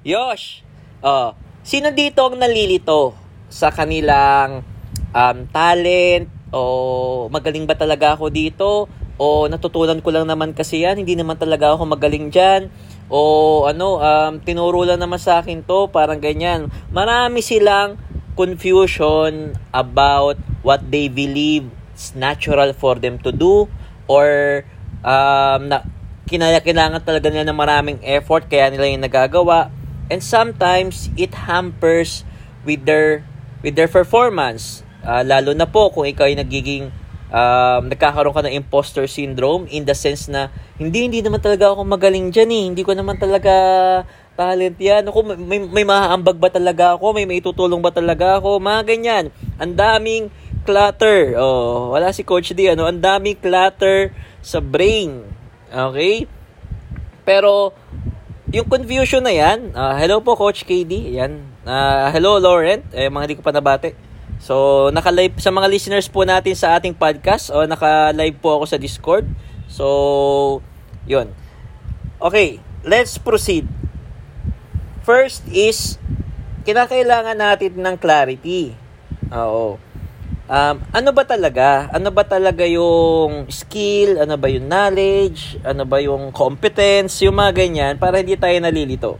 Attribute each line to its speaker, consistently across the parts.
Speaker 1: Yosh, oh, sino dito ang nalilito sa kanilang um, talent? O magaling ba talaga ako dito? O natutunan ko lang naman kasi yan, hindi naman talaga ako magaling dyan? O ano, um, tinuro lang naman sa akin to, parang ganyan. Marami silang confusion about what they believe is natural for them to do or um, na, kinaya kailangan talaga nila ng maraming effort kaya nila yung nagagawa and sometimes it hampers with their with their performance. Uh, lalo na po kung ikaw ay nagiging um, nagkakaroon ka ng imposter syndrome in the sense na hindi hindi naman talaga ako magaling diyan eh. Hindi ko naman talaga talent yan. Ako may, may mahaambag ba talaga ako? May maitutulong ba talaga ako? Mga ganyan. Ang daming clutter. Oh wala si coach D ano? Ang daming clutter sa brain. Okay? Pero yung confusion na yan, uh, hello po Coach KD, yan. Uh, hello Laurent, eh, mga hindi ko pa nabate. So, naka-live sa mga listeners po natin sa ating podcast o naka-live po ako sa Discord. So, yun. Okay, let's proceed. First is, kinakailangan natin ng clarity. Oo um, ano ba talaga? Ano ba talaga yung skill? Ano ba yung knowledge? Ano ba yung competence? Yung mga ganyan para hindi tayo nalilito.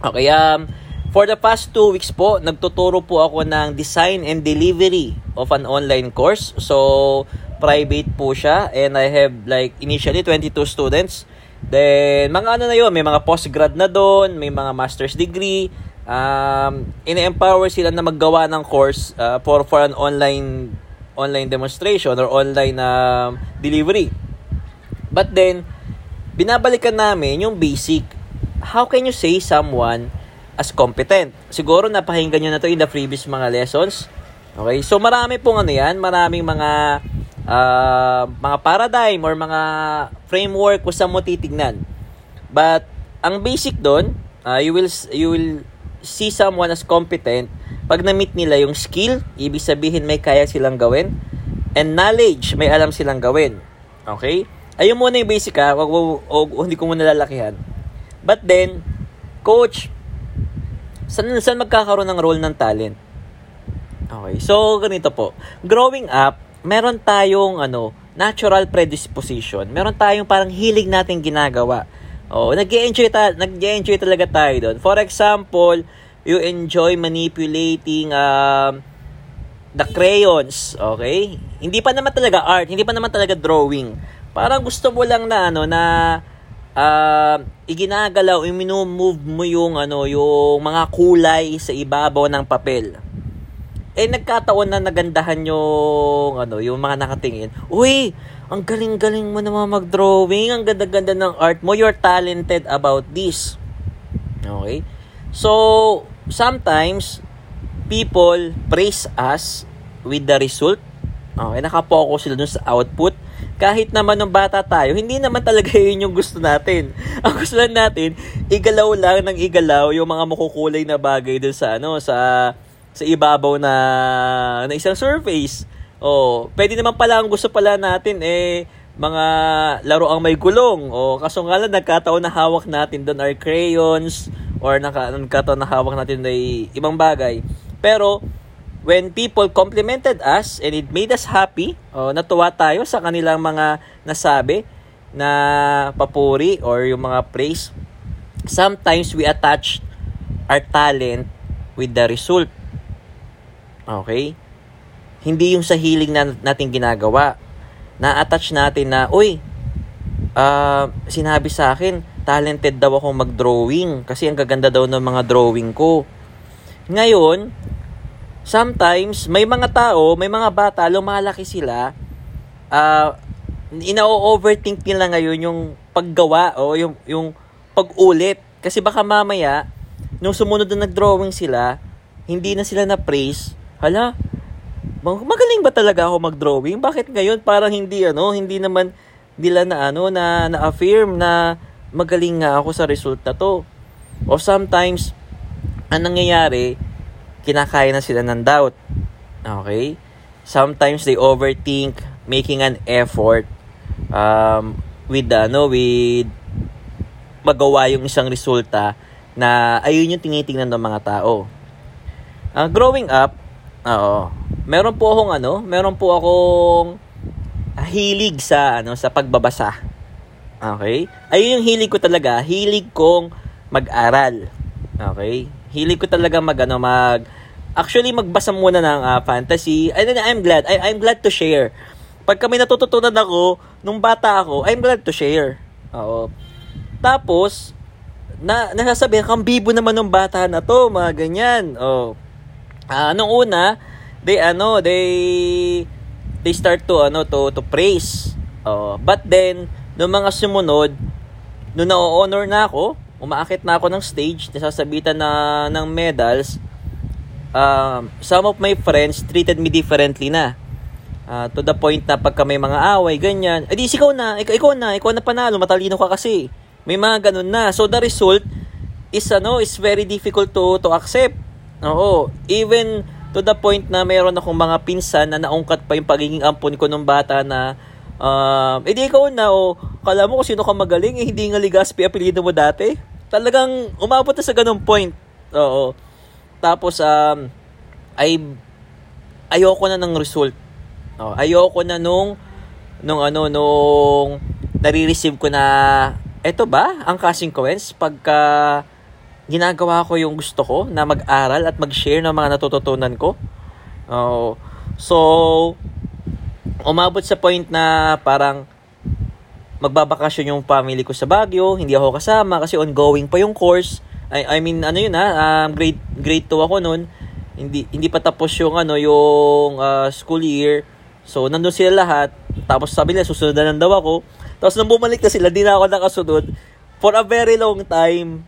Speaker 1: Okay, um, for the past two weeks po, nagtuturo po ako ng design and delivery of an online course. So, private po siya and I have like initially 22 students. Then, mga ano na yun, may mga postgrad na doon, may mga master's degree, um, in-empower sila na maggawa ng course uh, for for an online online demonstration or online uh, delivery. But then binabalikan namin yung basic. How can you say someone as competent? Siguro napahinggan niyo na to in the previous mga lessons. Okay? So marami pong ano 'yan, maraming mga uh, mga paradigm or mga framework kung saan mo titignan. But ang basic doon, uh, you will you will see someone as competent, pag na-meet nila yung skill, ibig sabihin may kaya silang gawin, and knowledge, may alam silang gawin. Okay? Ayun muna yung basic ha, wag, wag, wag, hindi ko muna lalakihan. But then, coach, saan, saan magkakaroon ng role ng talent? Okay, so ganito po. Growing up, meron tayong ano, natural predisposition. Meron tayong parang hilig nating ginagawa Oh, nag-enjoy ta nag-enjoy talaga tayo doon. For example, you enjoy manipulating um, the crayons, okay? Hindi pa naman talaga art, hindi pa naman talaga drawing. Parang gusto mo lang na ano na uh, iginagalaw, i-move mo yung ano, yung mga kulay sa ibabaw ng papel. Eh nagkataon na nagandahan yung ano, yung mga nakatingin. Uy, ang galing-galing mo naman mag-drawing, ang ganda-ganda ng art mo, you're talented about this. Okay? So, sometimes, people praise us with the result. Okay, nakapokus sila dun sa output. Kahit naman nung bata tayo, hindi naman talaga yun yung gusto natin. Ang gusto lang natin, igalaw lang ng igalaw yung mga makukulay na bagay dun sa ano, sa sa ibabaw na, na isang surface. Oh, pwede naman pala ang gusto pala natin eh mga laro ang may gulong. O kaso nga lang nagkataon na hawak natin doon are crayons or naka, nagkataon na hawak natin ay ibang bagay. Pero when people complimented us and it made us happy, o natuwa tayo sa kanilang mga nasabi na papuri or yung mga praise, sometimes we attach our talent with the result. Okay? Hindi yung sa healing na natin ginagawa. Na-attach natin na, uy, uh, sinabi sa akin, talented daw ako mag-drawing kasi ang gaganda daw ng mga drawing ko. Ngayon, sometimes, may mga tao, may mga bata, lumalaki sila, uh, ina-overthink nila ngayon yung paggawa o yung, yung pag-ulit. Kasi baka mamaya, nung sumunod na nag-drawing sila, hindi na sila na-praise, hala, magaling ba talaga ako mag-drawing? Bakit ngayon parang hindi ano, hindi naman nila na ano na na-affirm na magaling nga ako sa result na to. O sometimes ang nangyayari, kinakaya na sila ng doubt. Okay? Sometimes they overthink making an effort um, with ano, with magawa yung isang resulta na ayun yung tinitingnan ng mga tao. Uh, growing up, oo, meron po akong ano, meron po akong hilig sa ano sa pagbabasa. Okay? Ayun yung hilig ko talaga, hilig kong mag-aral. Okay? Hilig ko talaga mag ano mag actually magbasa muna ng uh, fantasy. And then I'm glad. I, I'm glad to share. Pag kami natututunan ako nung bata ako, I'm glad to share. Oo. Tapos na nasasabihan kang bibo naman ng bata na to, mga ganyan. Oh. Uh, nung una, they ano, they they start to ano to to praise. Oh, but then nung mga sumunod, nung na-honor na ako, umaakit na ako ng stage, nasasabitan na ng medals, um, some of my friends treated me differently na. Uh, to the point na pagka may mga away, ganyan, edi eh, ikaw na, ikaw, ikaw na, ikaw na panalo, matalino ka kasi. May mga ganun na. So the result is ano, is very difficult to to accept. Oo, even to the point na mayroon akong mga pinsan na naungkat pa yung pagiging ampon ko nung bata na um, edi ikaw na o kala mo kung sino ka magaling eh, hindi nga Ligaspi apelido mo dati. Talagang umabot na sa ganung point. Oo. Tapos um ay ayoko na ng result. Oh, ayoko na nung nung ano nung nare-receive ko na eto ba ang consequence pagka ginagawa ko yung gusto ko na mag-aral at mag-share ng mga natututunan ko. Oh, so umabot sa point na parang magbabakasyon yung family ko sa Baguio, hindi ako kasama kasi ongoing pa yung course. I, I mean, ano yun ha, um, grade, grade 2 ako noon. Hindi, hindi pa tapos yung, ano, yung uh, school year. So, nandun sila lahat. Tapos sabi nila, susunod na daw ako. Tapos nang bumalik na sila, di na ako nakasunod. For a very long time,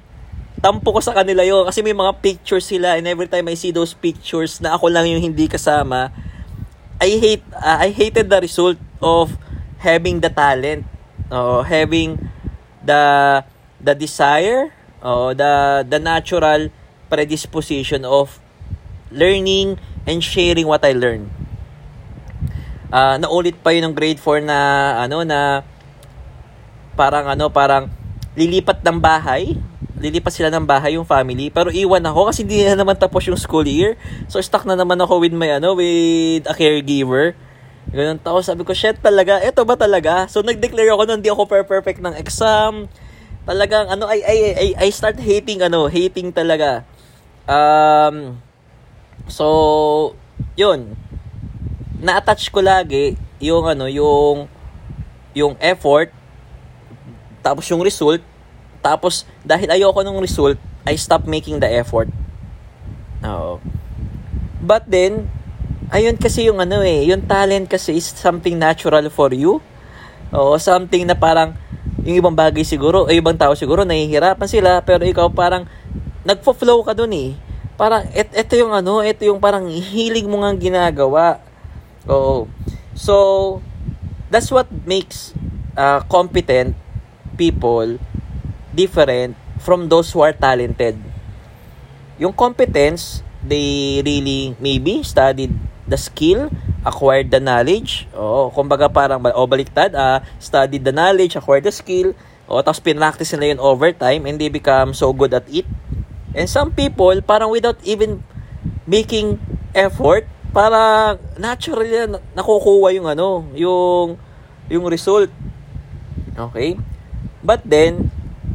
Speaker 1: tampo ko sa kanila yun. Kasi may mga pictures sila and every time I see those pictures na ako lang yung hindi kasama, I hate, uh, I hated the result of having the talent. Uh, having the the desire, uh, the the natural predisposition of learning and sharing what I learned. Uh, naulit pa yun ng grade 4 na ano na parang ano, parang lilipat ng bahay. Lilipat sila ng bahay yung family. Pero iwan ako kasi hindi na naman tapos yung school year. So stuck na naman ako with my ano, with a caregiver. Ganun tao, sabi ko, shit talaga, eto ba talaga? So nag-declare ako na hindi ako perfect ng exam. Talagang ano, I, I, I, I start hating ano, hating talaga. Um, so, yun. Na-attach ko lagi yung ano, yung yung effort tapos yung result, tapos dahil ayoko ng result, I stop making the effort. Oo. But then, ayun kasi yung ano eh, yung talent kasi is something natural for you. Oo, something na parang yung ibang bagay siguro, ay ibang tao siguro nahihirapan sila, pero ikaw parang nagfo-flow ka dun eh. Parang et, ito yung ano, ito yung parang hilig mo nga ginagawa. Oo. So, that's what makes uh, competent people different from those who are talented. Yung competence, they really maybe studied the skill, acquired the knowledge. O, kumbaga parang, o baliktad, uh, studied the knowledge, acquired the skill, o tapos pinractice nila yun over time and they become so good at it. And some people, parang without even making effort, para naturally nakukuha yung ano, yung yung result. Okay? But then,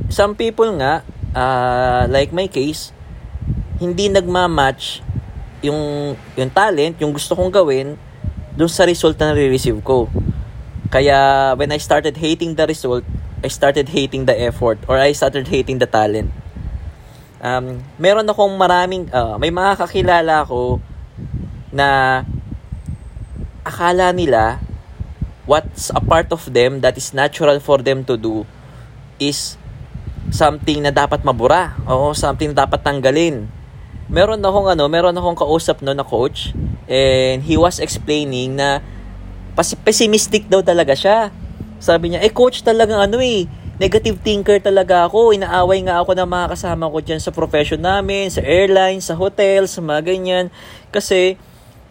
Speaker 1: some people nga, uh, like my case, hindi nagma-match yung, yung talent, yung gusto kong gawin, dun sa result na nare-receive ko. Kaya, when I started hating the result, I started hating the effort or I started hating the talent. Um, meron akong maraming, uh, may mga kakilala ko na akala nila what's a part of them that is natural for them to do is something na dapat mabura. Oo, something na dapat tanggalin. Meron akong ano, meron akong kausap no na coach and he was explaining na pessimistic daw talaga siya. Sabi niya, eh coach talaga ano eh, negative thinker talaga ako. Inaaway nga ako ng mga kasama ko dyan sa profession namin, sa airlines, sa hotels, sa mga ganyan. Kasi,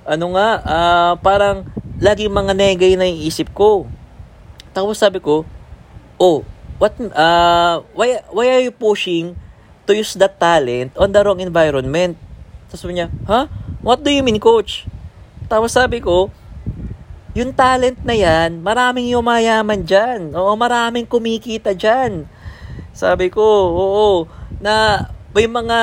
Speaker 1: ano nga, uh, parang lagi mga negay na yung isip ko. Tapos sabi ko, oh, what uh why why are you pushing to use that talent on the wrong environment. Tapos sabi niya, ha? Huh? What do you mean, coach? Tapos sabi ko, yung talent na yan, maraming yumayaman dyan. Oo, maraming kumikita dyan. Sabi ko, oo, na may mga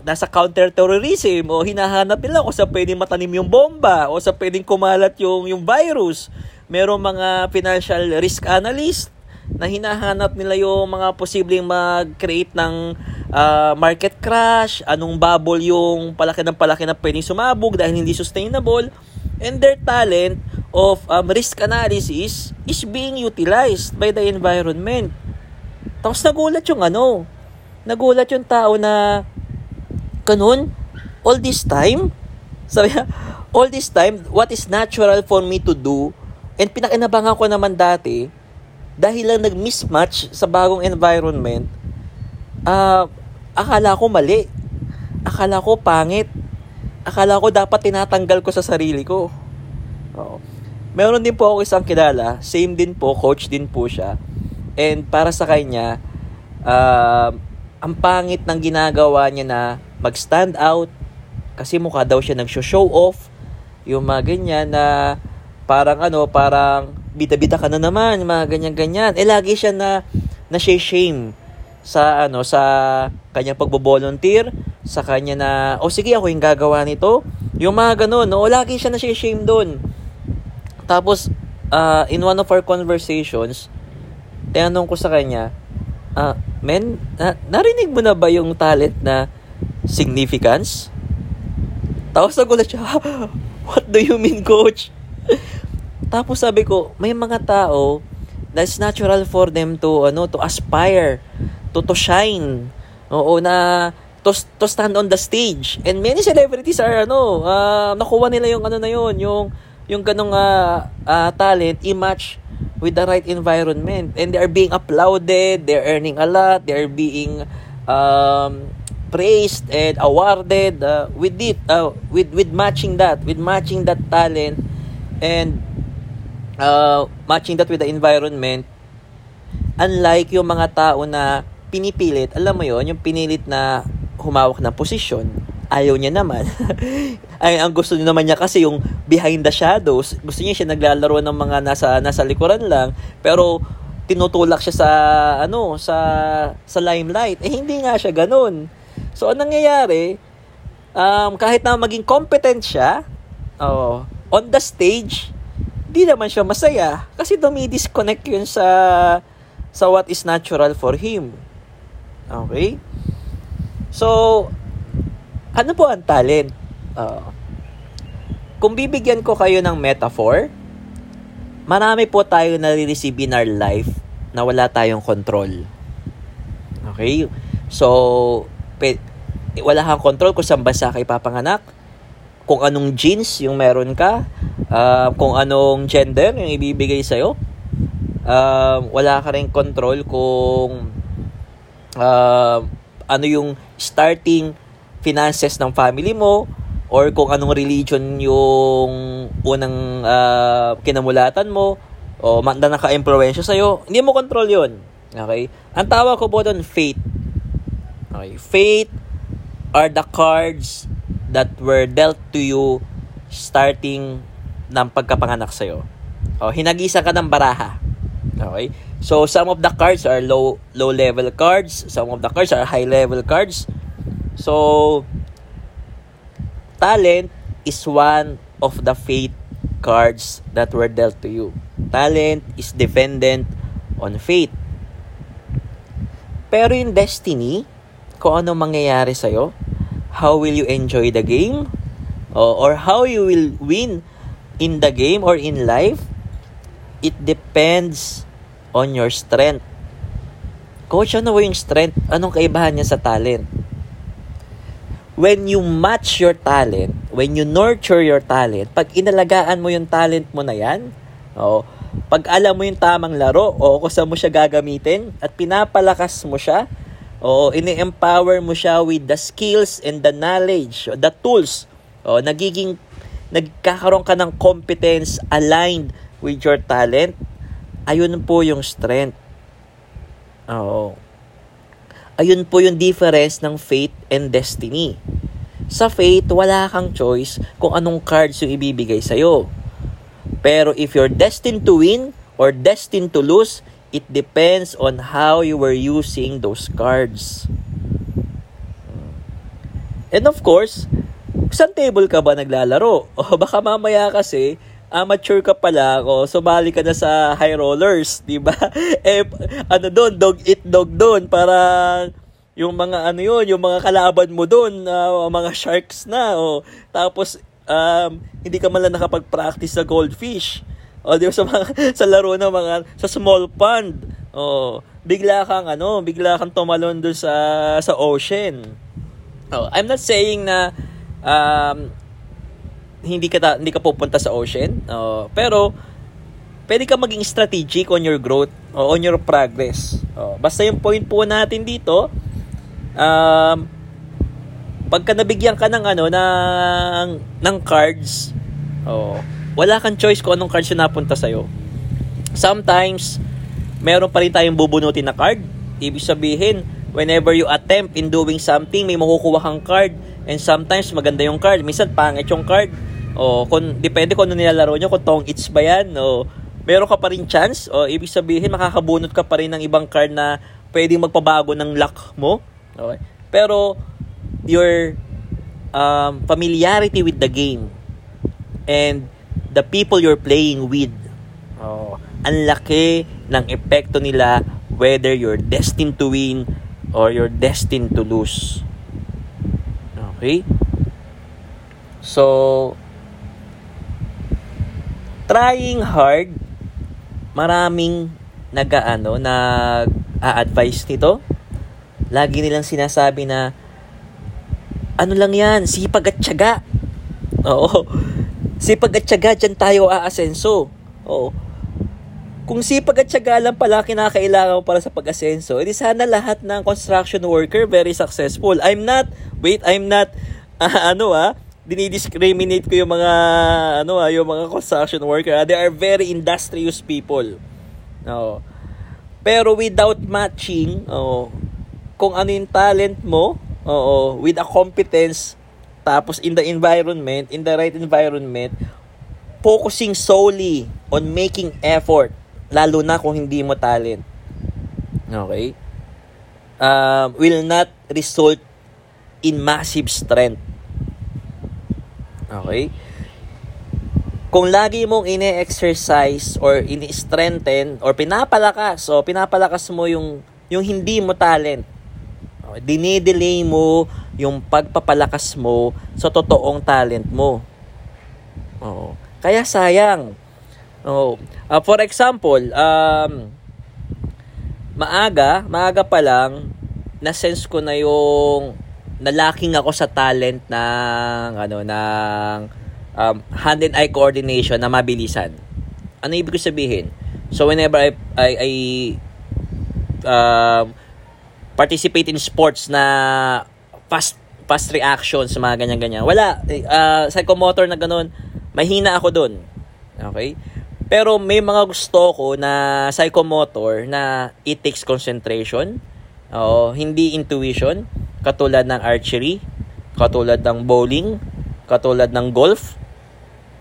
Speaker 1: nasa counter-terrorism o hinahanap nila kung sa pwedeng matanim yung bomba o sa pwedeng kumalat yung, yung virus. Merong mga financial risk analyst na hinahanap nila yung mga posibleng mag-create ng uh, market crash, anong bubble yung palaki ng palaki na pwedeng sumabog dahil hindi sustainable, and their talent of um, risk analysis is being utilized by the environment. Tapos nagulat yung ano, nagulat yung tao na kanun, all this time, sabi all this time, what is natural for me to do, and pinakinabangan ko naman dati, dahil lang nag-mismatch sa bagong environment, uh, akala ko mali. Akala ko pangit. Akala ko dapat tinatanggal ko sa sarili ko. Oo. Meron din po ako isang kilala, same din po, coach din po siya. And para sa kanya, uh, ang pangit ng ginagawa niya na mag-stand out kasi mukha daw siya nag-show off yung mga ganyan na parang ano, parang bida-bida ka na naman, mga ganyan-ganyan. Eh, lagi siya na, na shame sa ano sa kanyang pagbo-volunteer sa kanya na oh sige ako yung gagawa nito. Yung mga ganun no? Lagi siya na shame doon tapos uh, in one of our conversations tinanong ko sa kanya uh, men na, narinig mo na ba yung talent na significance? Tapos nagulat siya what do you mean coach tapos sabi ko, may mga tao it's natural for them to ano to aspire to to shine. Oo na to, to stand on the stage. And many celebrities are ano, uh, nakuha nila yung ano na yun, yung yung ganong uh, uh, talent i-match with the right environment and they are being applauded, they're earning a lot, they're being um, praised and awarded uh, with it uh, with with matching that, with matching that talent and uh, matching that with the environment, unlike yung mga tao na pinipilit, alam mo yon yung pinilit na humawak ng posisyon, ayaw niya naman. Ay, ang gusto niya naman niya kasi yung behind the shadows, gusto niya siya naglalaro ng mga nasa nasa likuran lang, pero tinutulak siya sa ano, sa sa limelight. Eh hindi nga siya ganoon. So anong nangyayari? Um, kahit na maging competent siya, oh, on the stage, di naman siya masaya kasi dumi-disconnect yun sa sa what is natural for him. Okay? So, ano po ang talent? Uh, kung bibigyan ko kayo ng metaphor, marami po tayo nare-receive in our life na wala tayong control. Okay? So, pe, wala kang control kung saan bansa kay papanganak, kung anong genes yung meron ka, uh, kung anong gender yung ibibigay sa'yo. Uh, wala ka rin control kung uh, ano yung starting finances ng family mo or kung anong religion yung unang uh, kinamulatan mo o na naka-impluensya sa'yo. Hindi mo control yon Okay? Ang tawag ko po doon, faith. Okay? Faith are the cards that were dealt to you starting ng pagkapanganak sa'yo. O, hinagisa ka ng baraha. Okay? So, some of the cards are low low level cards. Some of the cards are high level cards. So, talent is one of the fate cards that were dealt to you. Talent is dependent on fate. Pero yung destiny, kung ano mangyayari sa'yo, how will you enjoy the game? Or, or how you will win in the game or in life? It depends on your strength. Coach ano yung strength? Anong kaibahan niya sa talent? When you match your talent when you nurture your talent pag inalagaan mo yung talent mo na yan oh, pag alam mo yung tamang laro o kung saan mo siya gagamitin at pinapalakas mo siya o ini-empower mo siya with the skills and the knowledge, the tools. O nagiging nagkakaroon ka ng competence aligned with your talent. Ayun po yung strength. Oo. Ayun po yung difference ng fate and destiny. Sa fate, wala kang choice kung anong cards yung ibibigay sa'yo. Pero if you're destined to win or destined to lose, it depends on how you were using those cards. And of course, saan table ka ba naglalaro? O baka mamaya kasi, amateur ka pala ako, sumali ka na sa high rollers, di ba? eh, ano doon, dog eat dog doon, para yung mga ano yun, yung mga kalaban mo doon, uh, mga sharks na, o tapos um, hindi ka man lang nakapag-practice sa goldfish. O di ba sa mga sa laro ng mga sa small pond. O bigla kang ano, bigla kang tumalon doon sa sa ocean. Oh, I'm not saying na um, hindi ka ta, hindi ka pupunta sa ocean. Oh, pero pwede ka maging strategic on your growth o on your progress. Oh, basta yung point po natin dito, um, pagka nabigyan ka ng ano ng ng cards, oh, wala kang choice kung anong cards yung napunta sa iyo. Sometimes meron pa rin tayong bubunutin na card. Ibig sabihin, whenever you attempt in doing something, may makukuha kang card. And sometimes maganda yung card, minsan pangit yung card. O kung depende kung ano nilalaro nyo, kung tong its ba yan, o meron ka pa rin chance, o ibig sabihin makakabunot ka pa rin ng ibang card na pwedeng magpabago ng luck mo. Okay? Pero your um, familiarity with the game and the people you're playing with, oh, ang laki ng epekto nila whether you're destined to win or you're destined to lose. Okay? So, trying hard, maraming nag-ano, nag-a-advise nito. Lagi nilang sinasabi na, ano lang yan, sipag at tiyaga. Oo. Sipag at tiyaga, dyan tayo aasenso. Oo. Kung sipag at tiyaga lang pala kinakailangan mo para sa pag-asenso, edi sana lahat ng construction worker very successful. I'm not, wait, I'm not, uh, ano ah, dinidiscriminate ko yung mga ano ah, yung mga construction worker. They are very industrious people. No. Pero without matching, oh, kung ano yung talent mo, oo, with a competence, tapos in the environment, in the right environment, focusing solely on making effort, lalo na kung hindi mo talent. Okay? Um, will not result in massive strength. Okay? Kung lagi mong ine-exercise or ini-strengthen or pinapalakas, so pinapalakas mo yung yung hindi mo talent. Dinidelay mo yung pagpapalakas mo sa totoong talent mo. Oo. Kaya sayang. Oo. Uh, for example, um, maaga, maaga pa lang, na-sense ko na yung nalaking ako sa talent ng ano ng um, hand and eye coordination na mabilisan. Ano ibig sabihin? So whenever I I, I uh, participate in sports na fast fast reactions, mga ganyan-ganyan. Wala. Uh, psychomotor na ganun. Mahina ako dun. Okay? Pero may mga gusto ko na psychomotor na it takes concentration. Oo, hindi intuition katulad ng archery, katulad ng bowling, katulad ng golf.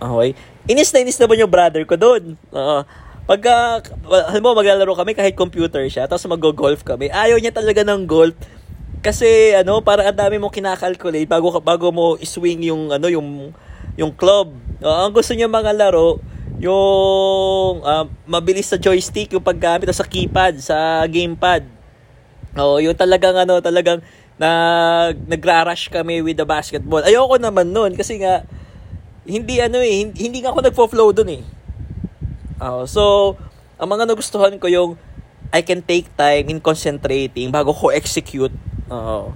Speaker 1: Okay? Inis na inis naman yung brother ko doon. Uh, pagka, alam mo, maglalaro kami kahit computer siya, tapos mag-golf kami. Ayaw niya talaga ng golf. Kasi, ano, para ang dami mo kinakalculate bago, bago mo iswing yung, ano, yung, yung club. Uh, ang gusto niya mga laro, yung uh, mabilis sa joystick, yung paggamit sa keypad, sa gamepad. Oh, yung talagang ano, talagang nag nagra-rush kami with the basketball. Ayoko naman noon kasi nga hindi ano eh, hindi, hindi nga ako nagfo-flow doon eh. Uh, so, ang mga nagustuhan ko yung I can take time in concentrating bago ko execute uh,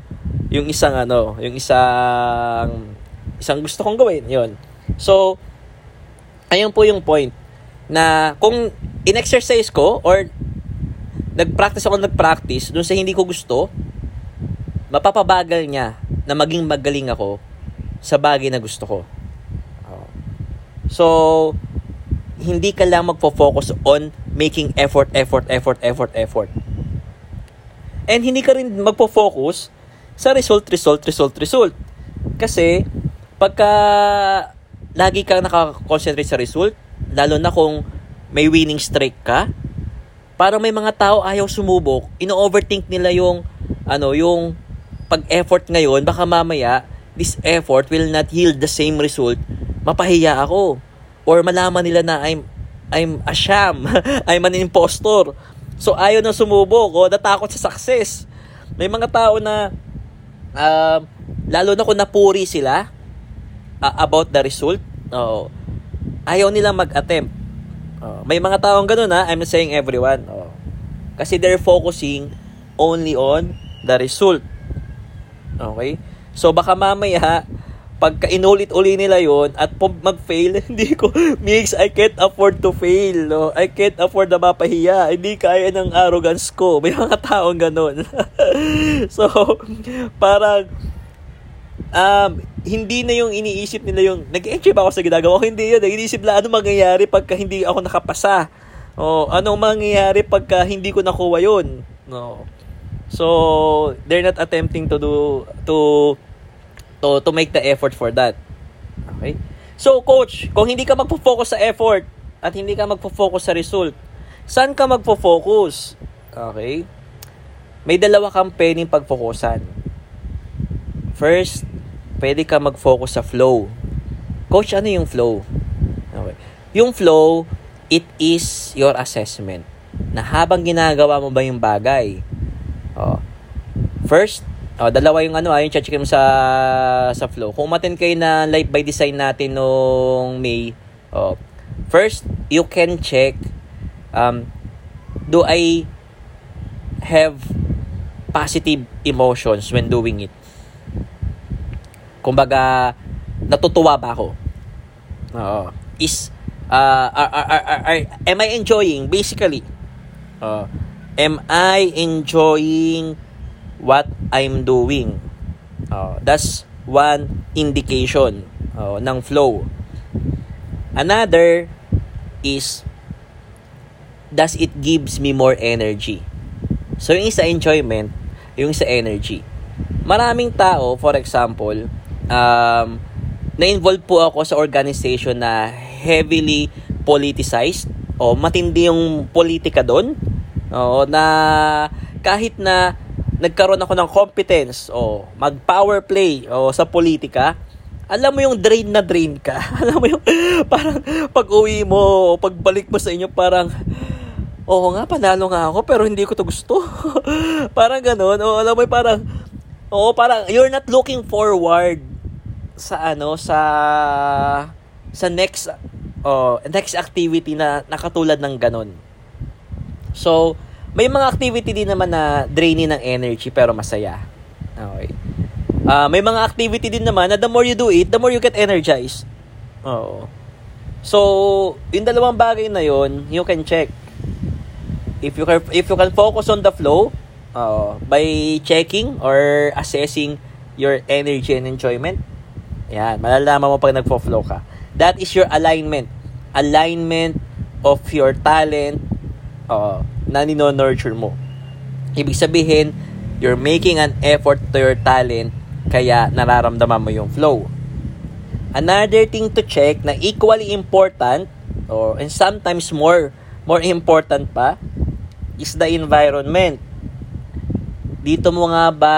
Speaker 1: yung isang ano, yung isang isang gusto kong gawin, yon. So, ayun po yung point na kung in-exercise ko or nag-practice ako nag-practice dun sa hindi ko gusto, mapapabagal niya na maging magaling ako sa bagay na gusto ko. So, hindi ka lang magfo-focus on making effort, effort, effort, effort, effort. And hindi ka rin magpo-focus sa result, result, result, result. Kasi, pagka lagi kang nakakonsentrate sa result, lalo na kung may winning streak ka, parang may mga tao ayaw sumubok, ino-overthink nila yung, ano, yung pag-effort ngayon, baka mamaya, this effort will not yield the same result, mapahiya ako. Or malaman nila na I'm, I'm a sham, I'm an impostor. So, ayaw na sumubok o natakot sa success. May mga tao na, uh, lalo na kung napuri sila uh, about the result, uh, ayaw nilang mag-attempt. Uh, may mga taong ganun ha, I'm saying everyone. Uh, kasi they're focusing only on the result. Okay? So baka mamaya pagka inulit-uli nila yon at mag-fail, hindi ko, mix, I can't afford to fail, no? I can't afford na mapahiya, hindi kaya ng arrogance ko. May mga taong ganun. so, parang, um, hindi na yung iniisip nila yung, nag-enjoy ba ako sa ginagawa ko? Hindi yun. Iniisip nila, ano mangyayari pagka hindi ako nakapasa? O, anong mangyayari pagka hindi ko nakuha yun? No. So, they're not attempting to do, to, to, to make the effort for that. Okay? So, coach, kung hindi ka magpo-focus sa effort at hindi ka magpo-focus sa result, saan ka magpo-focus? Okay? May dalawa kang pwedeng pag-focusan. First, pwede ka mag-focus sa flow. Coach, ano yung flow? Okay. Yung flow, it is your assessment na habang ginagawa mo ba yung bagay. Oh. First, Oh, dalawa yung ano, ayun ah, check sa sa flow. Kung umaten kayo na live by design natin nung May, oh, first, you can check um, do I have positive emotions when doing it? Kumbaga, natutuwa ba ako? Oo. Is, uh, are, are, are, are, am I enjoying, basically, uh, am I enjoying what I'm doing. Uh, that's one indication uh, ng flow. Another is does it gives me more energy. So yung isa enjoyment, yung isa energy. Maraming tao, for example, um, na-involve po ako sa organization na heavily politicized o matindi yung politika doon. O, na kahit na nagkaroon ako ng competence o mag-power play o sa politika, alam mo yung drain na drain ka. alam mo yung parang pag uwi mo o pagbalik mo sa inyo parang oo nga, panalo nga ako pero hindi ko to gusto. parang ganun. O alam mo yung parang oo, parang you're not looking forward sa ano, sa sa next oh, next activity na nakatulad ng ganun. So, may mga activity din naman na draining ng energy pero masaya. Okay. Uh, may mga activity din naman na the more you do it, the more you get energized. Oo. So, yung dalawang bagay na yon, you can check. If you can, if you can focus on the flow, uh, by checking or assessing your energy and enjoyment, yan, malalaman mo pag nagfo-flow ka. That is your alignment. Alignment of your talent, uh, na nino-nurture mo. Ibig sabihin, you're making an effort to your talent, kaya nararamdaman mo yung flow. Another thing to check na equally important, or and sometimes more, more important pa, is the environment. Dito mo nga ba,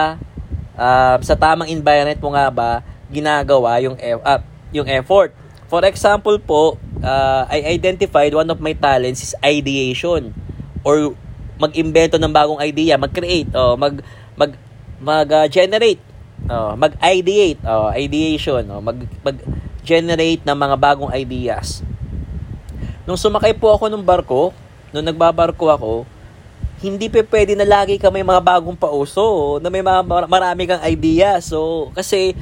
Speaker 1: uh, sa tamang environment mo nga ba, ginagawa yung, uh, yung effort. For example po, uh, I identified one of my talents is ideation or mag-invento ng bagong idea, mag-create, oh, mag mag mag-generate, uh, oh, mag-ideate, oh, ideation, oh, mag mag-generate ng mga bagong ideas. Nung sumakay po ako ng barko, nung nagbabarko ako, hindi pa pwede na lagi ka may mga bagong pauso, na may mga marami kang idea. So, kasi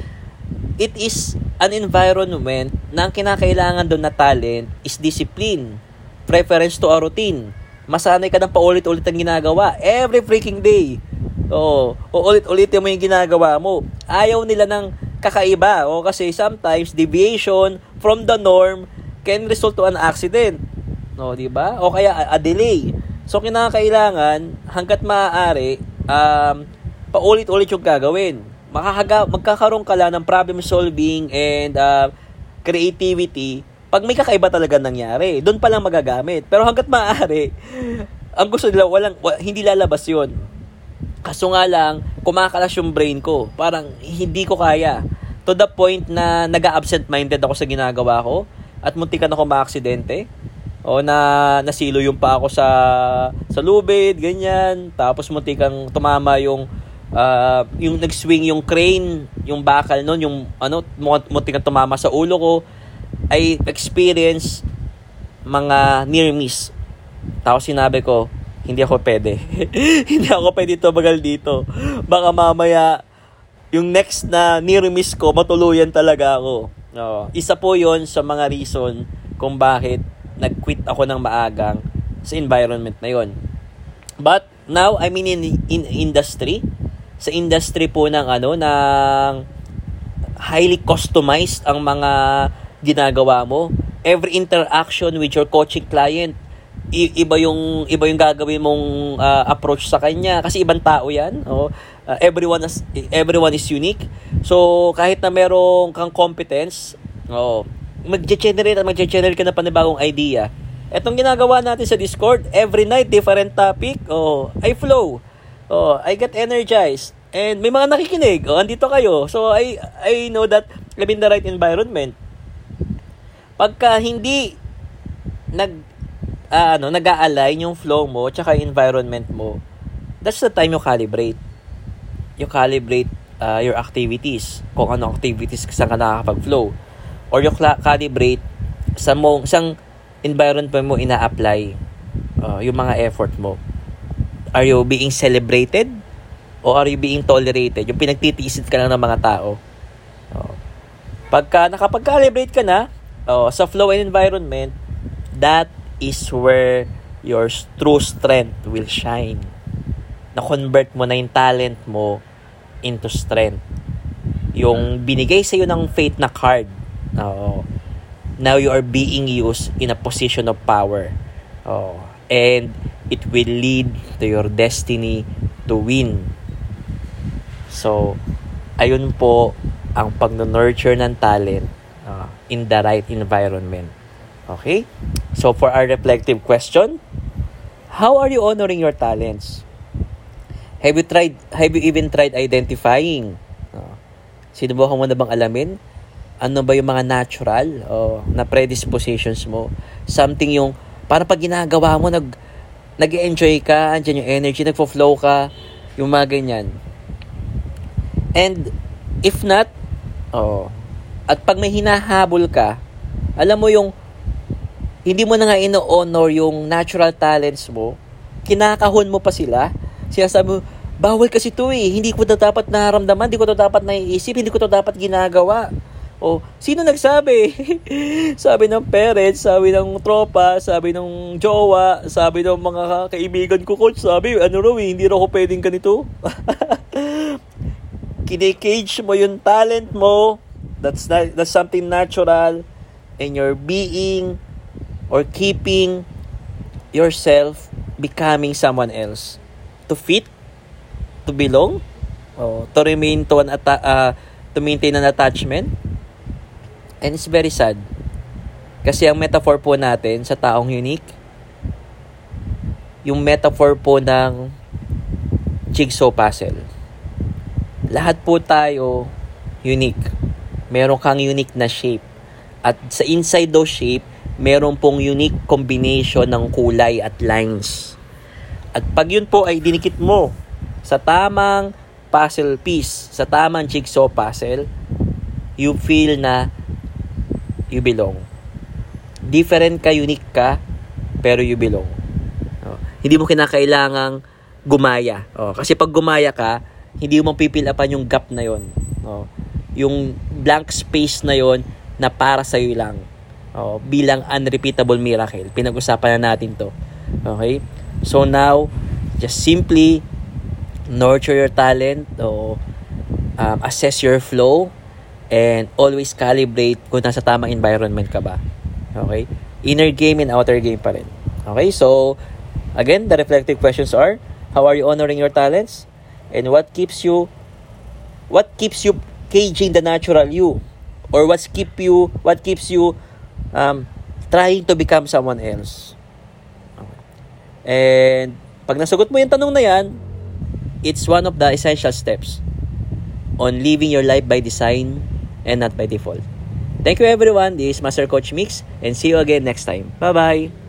Speaker 1: it is an environment na ang kinakailangan doon na talent is discipline, preference to a routine masanay ka ng paulit-ulit ang ginagawa. Every freaking day. Oo. O ulit-ulitin mo yung ginagawa mo. Ayaw nila ng kakaiba. O kasi sometimes deviation from the norm can result to an accident. No, di ba? O kaya a, a delay. So kinakailangan hangga't maaari um, paulit-ulit yung gagawin. Makakaga, magkakaroon ka lang ng problem solving and uh, creativity pag may kakaiba talaga nangyari. Doon pa lang magagamit. Pero hanggat maaari, ang gusto nila, walang, hindi lalabas yon Kaso nga lang, kumakalas yung brain ko. Parang hindi ko kaya. To the point na nag-absent-minded ako sa ginagawa ko at muntikan ako maaksidente. O na nasilo yung pa ako sa sa lubid, ganyan. Tapos muntikang tumama yung uh, yung nag-swing yung crane, yung bakal noon, yung ano, muntikang tumama sa ulo ko. I experience mga near miss. Tapos sinabi ko, hindi ako pwede. hindi ako pwede tumagal dito. Baka mamaya, yung next na near miss ko, matuluyan talaga ako. No. Isa po yon sa mga reason kung bakit nag-quit ako ng maagang sa environment na yon. But now I'm in, in industry. Sa industry po ng ano ng highly customized ang mga ginagawa mo. Every interaction with your coaching client, iba yung iba yung gagawin mong uh, approach sa kanya kasi ibang tao 'yan. Oh, uh, everyone is everyone is unique. So kahit na merong kang competence, oh, magge-generate at magge-generate ka ng panibagong idea. Etong ginagawa natin sa Discord, every night different topic. Oh, I flow. Oh, I get energized. And may mga nakikinig. Oh, andito kayo. So I I know that I'm the right environment. Pagka hindi nag uh, ano, nag-a-align yung flow mo tsaka environment mo, that's the time you calibrate. You calibrate uh, your activities. Kung ano activities saan ka nakakapag-flow. Or you calibrate sa mo, isang environment mo ina-apply uh, yung mga effort mo. Are you being celebrated? O are you being tolerated? Yung pinagtitiisit ka lang ng mga tao. Uh, pagka nakapag-calibrate ka na, oh, sa flow and environment, that is where your true strength will shine. Na-convert mo na yung talent mo into strength. Yung binigay sa iyo ng fate na card, oh, now you are being used in a position of power. Oh, and it will lead to your destiny to win. So, ayun po ang pag-nurture ng talent in the right environment. Okay? So for our reflective question, how are you honoring your talents? Have you tried have you even tried identifying? Uh, sinubukan mo na bang alamin? Ano ba yung mga natural uh, na predispositions mo? Something yung para pag ginagawa mo nag nag-enjoy ka, andyan yung energy, nagfo-flow ka, yung mga ganyan. And if not, oh, at pag may hinahabol ka, alam mo yung hindi mo na nga ino-honor yung natural talents mo, kinakahon mo pa sila, sinasabi mo, bawal kasi to eh, hindi ko to dapat naramdaman, hindi ko to dapat naiisip, hindi ko to dapat ginagawa. O, sino nagsabi? sabi ng parents, sabi ng tropa, sabi ng jowa, sabi ng mga kaibigan ko, coach, sabi, ano raw eh, hindi raw ako pwedeng ganito. Kinikage mo yung talent mo, That's not, that's something natural in your being or keeping yourself becoming someone else. To fit? To belong? Or to remain to an atta- uh, to maintain an attachment? And it's very sad. Kasi ang metaphor po natin sa taong unique yung metaphor po ng jigsaw puzzle. Lahat po tayo unique meron kang unique na shape. At sa inside those shape, meron pong unique combination ng kulay at lines. At pag yun po ay dinikit mo sa tamang puzzle piece, sa tamang jigsaw puzzle, you feel na you belong. Different ka, unique ka, pero you belong. Oh, hindi mo kinakailangang gumaya. Oh, kasi pag gumaya ka, hindi mo pipilapan yung gap na yon. Oh, yung blank space na yon na para sa iyo lang. Oh, bilang unrepeatable miracle. Pinag-usapan na natin 'to. Okay? So now, just simply nurture your talent o um, assess your flow and always calibrate kung nasa tamang environment ka ba. Okay? Inner game and outer game pa rin. Okay? So, again, the reflective questions are, how are you honoring your talents? and what keeps you what keeps you caging the natural you or what keep you what keeps you um, trying to become someone else. And pag nasagot mo yung tanong na yan, it's one of the essential steps on living your life by design and not by default. Thank you everyone. This is Master Coach Mix and see you again next time. Bye-bye.